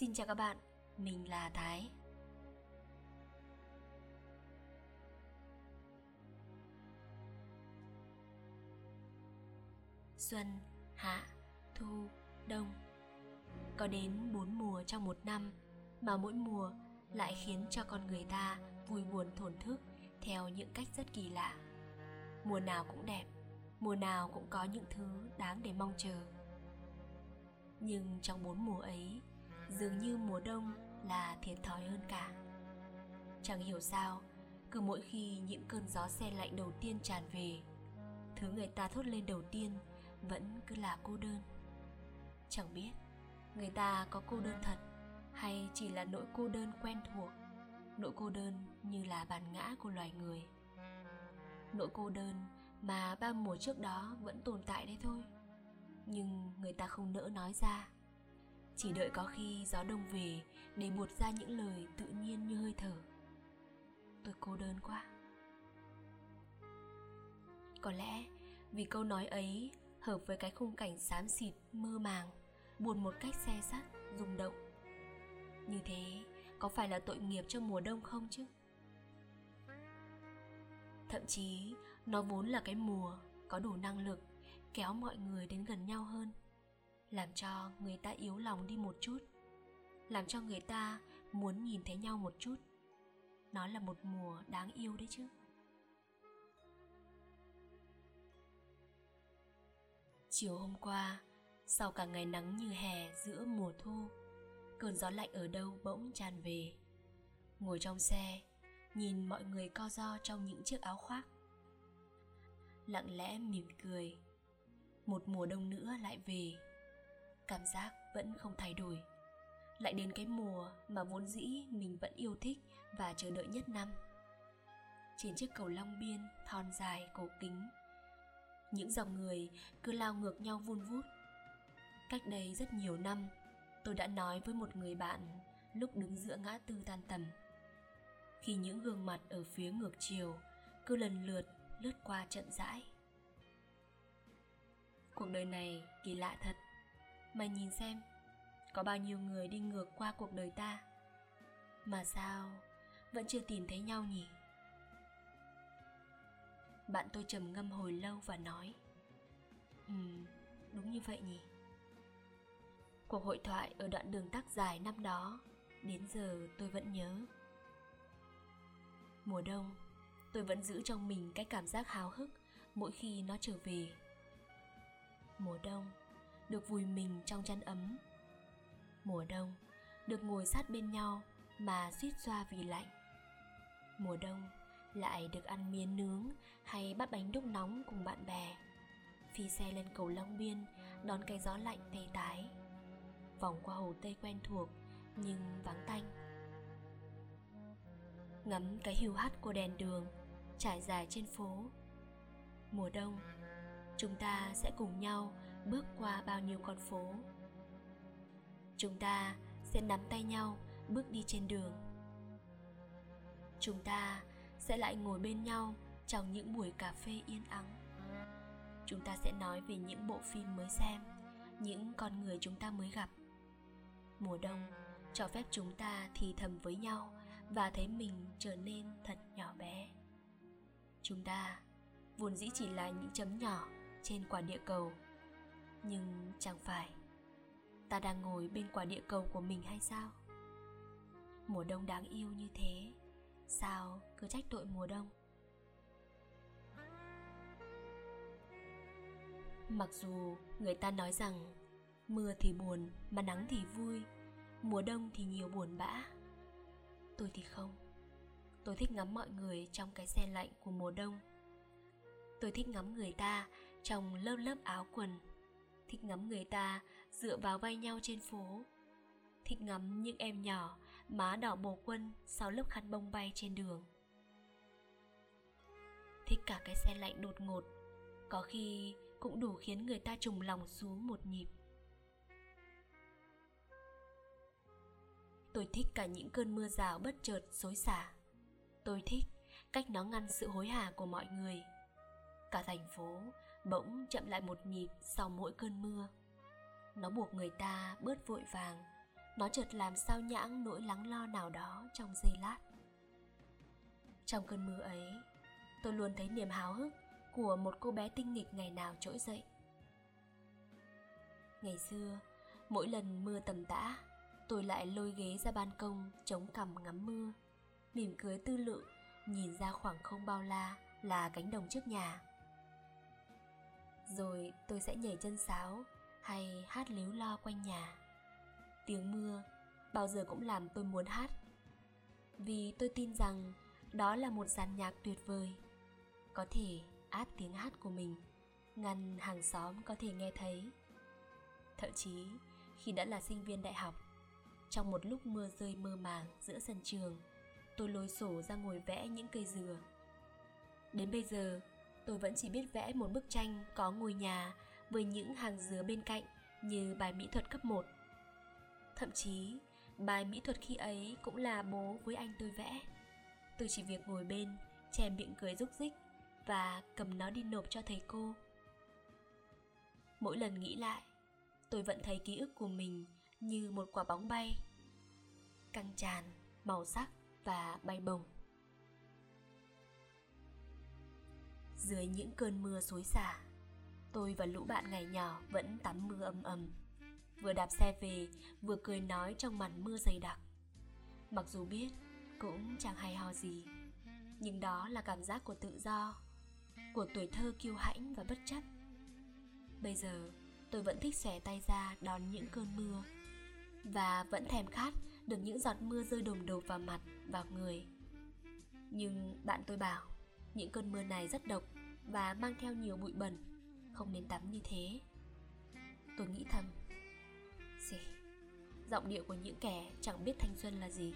Xin chào các bạn, mình là Thái. Xuân, hạ, thu, đông. Có đến bốn mùa trong một năm Mà mỗi mùa lại khiến cho con người ta vui buồn thổn thức theo những cách rất kỳ lạ. Mùa nào cũng đẹp mùa nào cũng có những thứ đáng để mong chờ. Nhưng trong bốn mùa ấy dường như mùa đông là thiệt thòi hơn cả. Chẳng hiểu sao, cứ mỗi khi những cơn gió xe lạnh đầu tiên tràn về, thứ người ta thốt lên đầu tiên vẫn cứ là cô đơn. Chẳng biết người ta có cô đơn thật hay chỉ là nỗi cô đơn quen thuộc, nỗi cô đơn như là bản ngã của loài người. Nỗi cô đơn mà ba mùa trước đó vẫn tồn tại đấy thôi, nhưng người ta không nỡ nói ra chỉ đợi có khi gió đông về để buột ra những lời tự nhiên như hơi thở. Tôi cô đơn quá. Có lẽ vì câu nói ấy hợp với cái khung cảnh xám xịt, mơ màng, buồn một cách xe sắt, rung động. Như thế, có phải là tội nghiệp cho mùa đông không chứ? Thậm chí, nó vốn là cái mùa có đủ năng lực kéo mọi người đến gần nhau hơn làm cho người ta yếu lòng đi một chút, làm cho người ta muốn nhìn thấy nhau một chút. Nó là một mùa đáng yêu đấy chứ. Chiều hôm qua, sau cả ngày nắng như hè giữa mùa thu, cơn gió lạnh ở đâu bỗng tràn về. Ngồi trong xe, nhìn mọi người co do trong những chiếc áo khoác. Lặng lẽ mỉm cười, một mùa đông nữa lại về cảm giác vẫn không thay đổi. Lại đến cái mùa mà vốn dĩ mình vẫn yêu thích và chờ đợi nhất năm. Trên chiếc cầu long biên thon dài, cổ kính, những dòng người cứ lao ngược nhau vun vút. Cách đây rất nhiều năm, tôi đã nói với một người bạn lúc đứng giữa ngã tư tan tầm. Khi những gương mặt ở phía ngược chiều cứ lần lượt lướt qua trận rãi. cuộc đời này kỳ lạ thật mày nhìn xem, có bao nhiêu người đi ngược qua cuộc đời ta? Mà sao vẫn chưa tìm thấy nhau nhỉ? Bạn tôi trầm ngâm hồi lâu và nói ừ đúng như vậy nhỉ. Cuộc hội thoại ở đoạn đường tắc dài năm đó, đến giờ tôi vẫn nhớ. Mùa đông, tôi vẫn giữ trong mình cái cảm giác háo hức mỗi khi nó trở về. Mùa đông được vùi mình trong chăn ấm. Mùa đông được ngồi sát bên nhau mà suýt xoa vì lạnh. Mùa đông lại được ăn miến nướng hay bắt bánh đúc nóng cùng bạn bè. Phi xe lên cầu long biên đón cái gió lạnh tê tái. Vòng qua hồ tây quen thuộc nhưng vắng tanh. Ngắm cái hiu hắt của đèn đường trải dài trên phố. Mùa đông, chúng ta sẽ cùng nhau bước qua bao nhiêu con phố. Chúng ta sẽ nắm tay nhau, bước đi trên đường. Chúng ta sẽ lại ngồi bên nhau trong những buổi cà phê yên ắng. Chúng ta sẽ nói về những bộ phim mới xem, những con người chúng ta mới gặp. Mùa đông cho phép chúng ta thì thầm với nhau và thấy mình trở nên thật nhỏ bé. Chúng ta vốn dĩ chỉ là những chấm nhỏ trên quả địa cầu nhưng chẳng phải, ta đang ngồi bên quả địa cầu của mình hay sao? Mùa đông đáng yêu như thế, sao cứ trách tội mùa đông? Mặc dù người ta nói rằng mưa thì buồn mà nắng thì vui, mùa đông thì nhiều buồn bã. Tôi thì không. Tôi thích ngắm mọi người trong cái xe lạnh của mùa đông. Tôi thích ngắm người ta trong lớp lớp áo quần thích ngắm người ta dựa vào vai nhau trên phố. Thích ngắm những em nhỏ, má đỏ bồ quân sau lớp khăn bông bay trên đường. Thích cả cái xe lạnh đột ngột, có khi cũng đủ khiến người ta trùng lòng xuống một nhịp. Tôi thích cả những cơn mưa rào bất chợt xối xả. Tôi thích cách nó ngăn sự hối hả của mọi người. Cả thành phố bỗng chậm lại một nhịp sau mỗi cơn mưa. Nó buộc người ta bớt vội vàng, nó chợt làm sao nhãng nỗi lắng lo nào đó trong giây lát. Trong cơn mưa ấy, tôi luôn thấy niềm háo hức của một cô bé tinh nghịch ngày nào trỗi dậy. Ngày xưa, mỗi lần mưa tầm tã, tôi lại lôi ghế ra ban công chống cằm ngắm mưa, mỉm cười tư lự, nhìn ra khoảng không bao la là cánh đồng trước nhà rồi tôi sẽ nhảy chân sáo hay hát líu lo quanh nhà. Tiếng mưa bao giờ cũng làm tôi muốn hát, vì tôi tin rằng đó là một dàn nhạc tuyệt vời. Có thể át tiếng hát của mình ngăn hàng xóm có thể nghe thấy. Thậm chí khi đã là sinh viên đại học, trong một lúc mưa rơi mơ màng giữa sân trường, tôi lôi sổ ra ngồi vẽ những cây dừa. Đến bây giờ tôi vẫn chỉ biết vẽ một bức tranh có ngôi nhà với những hàng dừa bên cạnh như bài mỹ thuật cấp 1. Thậm chí, bài mỹ thuật khi ấy cũng là bố với anh tôi vẽ. Tôi chỉ việc ngồi bên, che miệng cười rúc rích và cầm nó đi nộp cho thầy cô. Mỗi lần nghĩ lại, tôi vẫn thấy ký ức của mình như một quả bóng bay, căng tràn, màu sắc và bay bồng. Dưới những cơn mưa xối xả, tôi và lũ bạn ngày nhỏ vẫn tắm mưa âm ầm. Vừa đạp xe về, vừa cười nói trong màn mưa dày đặc. Mặc dù biết cũng chẳng hay ho gì, nhưng đó là cảm giác của tự do, của tuổi thơ kiêu hãnh và bất chấp. Bây giờ, tôi vẫn thích xòe tay ra đón những cơn mưa và vẫn thèm khát được những giọt mưa rơi đồm đột vào mặt, vào người. Nhưng bạn tôi bảo, những cơn mưa này rất độc và mang theo nhiều bụi bẩn. Không nên tắm như thế. Tôi nghĩ thầm Gì Giọng điệu của những kẻ chẳng biết thanh xuân là gì.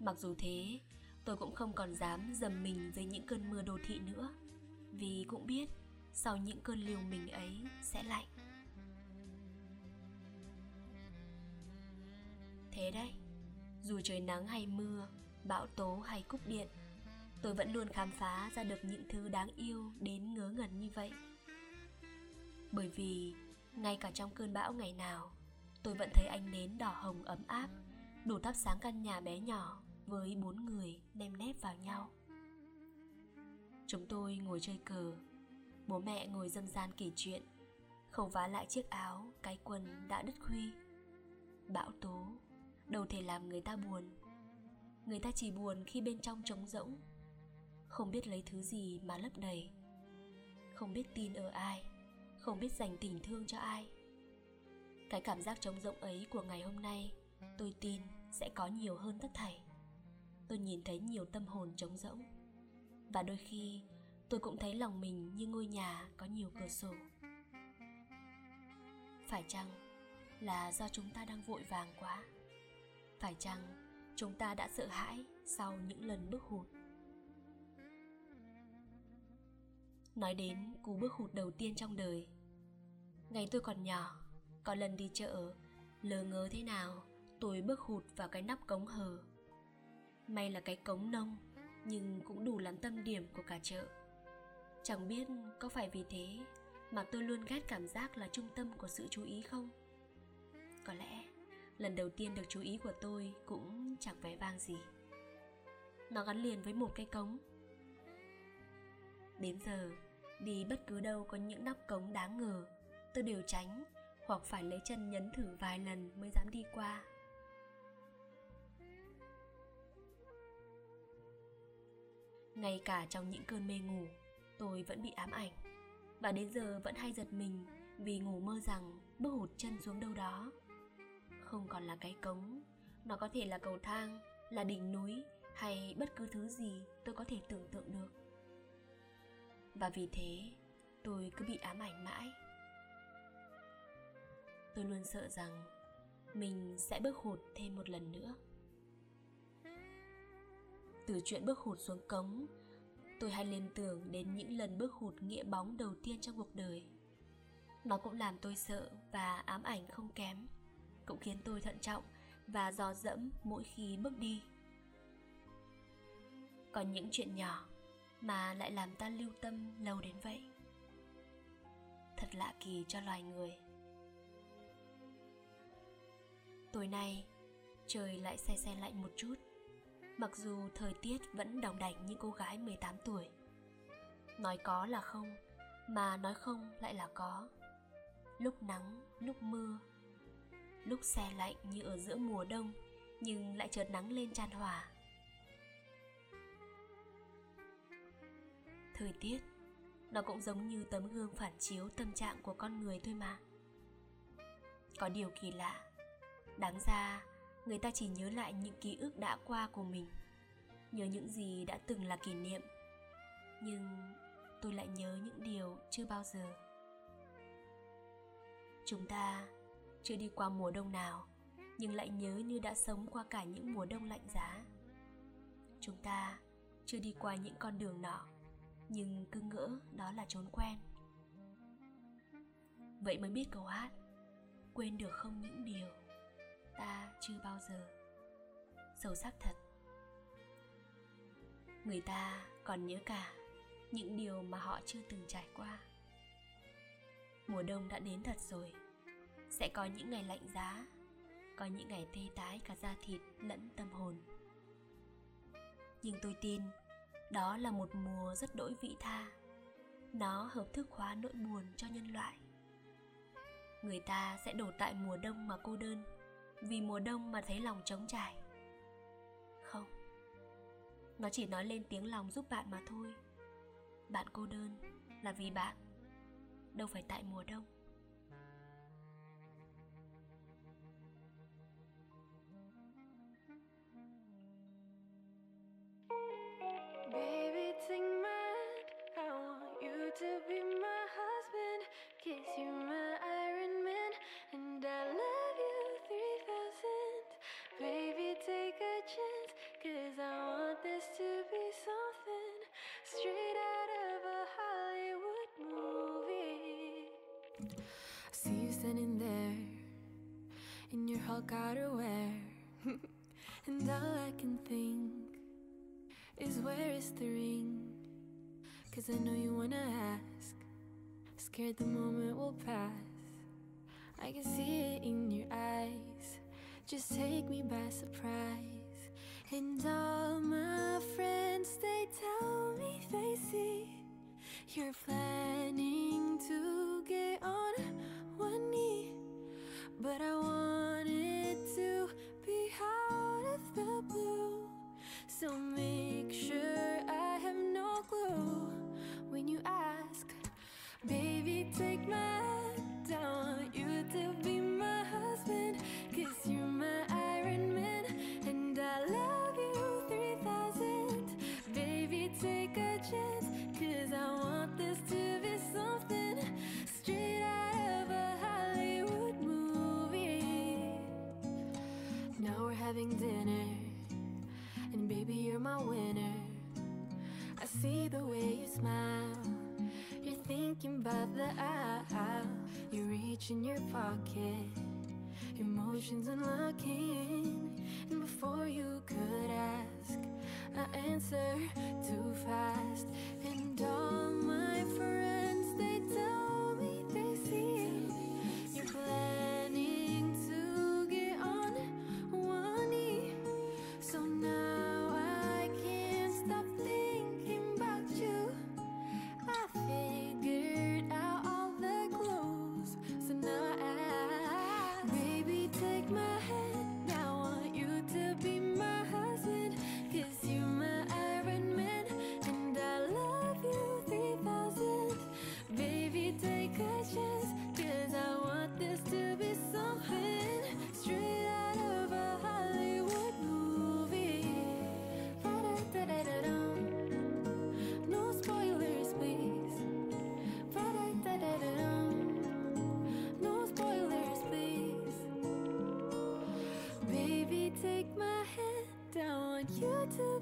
Mặc dù thế, Tôi cũng không còn dám dầm mình dưới những cơn mưa đô thị nữa, Vì cũng biết Sau những cơn liều mình ấy sẽ lạnh. Thế đấy, Dù trời nắng hay mưa, Bão tố hay cúp điện tôi vẫn luôn khám phá ra được những thứ đáng yêu đến ngớ ngẩn như vậy. Bởi vì, ngay cả trong cơn bão ngày nào, tôi vẫn thấy ánh nến đỏ hồng ấm áp, đủ thắp sáng căn nhà bé nhỏ với bốn người nem nếp vào nhau. Chúng tôi ngồi chơi cờ, bố mẹ ngồi dâm gian kể chuyện khẩu vá lại chiếc áo, cái quần đã đứt khuy. Bão tố, đâu thể làm người ta buồn. Người ta chỉ buồn khi bên trong trống rỗng không biết lấy thứ gì mà lấp đầy. Không biết tin ở ai, không biết dành tình thương cho ai. Cái cảm giác trống rỗng ấy của ngày hôm nay, tôi tin sẽ có nhiều hơn tất thảy. Tôi nhìn thấy nhiều tâm hồn trống rỗng. Và đôi khi, tôi cũng thấy lòng mình như ngôi nhà có nhiều cửa sổ. Phải chăng là do chúng ta đang vội vàng quá? Phải chăng chúng ta đã sợ hãi sau những lần bước hụt? Nói đến cú bước hụt đầu tiên trong đời. Ngày tôi còn nhỏ, Có lần đi chợ, Lờ ngớ thế nào, Tôi bước hụt vào cái nắp cống hờ. May là cái cống nông, Nhưng cũng đủ làm tâm điểm của cả chợ. Chẳng biết có phải vì thế Mà tôi luôn ghét cảm giác là trung tâm của sự chú ý không? Có lẽ Lần đầu tiên được chú ý của tôi Cũng chẳng vẻ vang gì. Nó gắn liền với một cái cống. Đến giờ Đi bất cứ đâu có những nắp cống đáng ngờ Tôi đều tránh, Hoặc phải lấy chân nhấn thử vài lần mới dám đi qua. Ngay cả trong những cơn mê ngủ, Tôi vẫn bị ám ảnh. Và đến giờ vẫn hay giật mình Vì ngủ mơ rằng bước hụt chân xuống đâu đó. Không còn là cái cống, Nó có thể là cầu thang, Là đỉnh núi Hay bất cứ thứ gì tôi có thể tưởng tượng được và vì thế, tôi cứ bị ám ảnh mãi. Tôi luôn sợ rằng mình sẽ bước hụt thêm một lần nữa. Từ chuyện bước hụt xuống cống, tôi hay liên tưởng đến những lần bước hụt nghĩa bóng đầu tiên trong cuộc đời. Nó cũng làm tôi sợ và ám ảnh không kém, cũng khiến tôi thận trọng và dò dẫm mỗi khi bước đi. Còn những chuyện nhỏ mà lại làm ta lưu tâm lâu đến vậy. Thật lạ kỳ cho loài người. Tối nay, trời lại xe xe lạnh một chút. Mặc dù thời tiết vẫn đồng đảnh như cô gái 18 tuổi. Nói có là không, mà nói không lại là có. Lúc nắng, lúc mưa Lúc xe lạnh như ở giữa mùa đông Nhưng lại chợt nắng lên tràn hòa. Thời tiết. Nó cũng giống như tấm gương phản chiếu tâm trạng của con người thôi mà. Có điều kỳ lạ, Đáng ra người ta chỉ nhớ lại những ký ức đã qua của mình, Nhớ những gì đã từng là kỷ niệm. Nhưng tôi lại nhớ những điều chưa bao giờ. Chúng ta chưa đi qua mùa đông nào, Nhưng lại nhớ như đã sống qua cả những mùa đông lạnh giá. Chúng ta chưa đi qua những con đường nọ. Nhưng cứ ngỡ đó là chốn quen. Vậy mới biết câu hát, Quên được không những điều ta chưa bao giờ Sâu sắc thật. Người ta còn nhớ cả những điều mà họ chưa từng trải qua. Mùa đông đã đến thật rồi, sẽ có những ngày lạnh giá, có những ngày tê tái cả da thịt lẫn tâm hồn. Nhưng tôi tin đó là một mùa rất đỗi vị tha. Nó hợp thức hóa nỗi buồn cho nhân loại. Người ta sẽ đổ tại mùa đông mà cô đơn, vì mùa đông mà thấy lòng trống trải. Không, nó chỉ nói lên tiếng lòng giúp bạn mà thôi. Bạn cô đơn là vì bạn, đâu phải tại mùa đông. I see you standing there in your Hulk outerwear. and all I can think is where is the ring? Cause I know you wanna ask. Scared the moment will pass. I can see it in your eyes. Just take me by surprise. And all my friends, they tell me they see you're planning to But I want it to be out of the blue. So make sure I have no clue when you ask. About the aisle. You reach in your pocket. Emotions unlocking. And before you could ask, I answer too fast. And all my friends, you to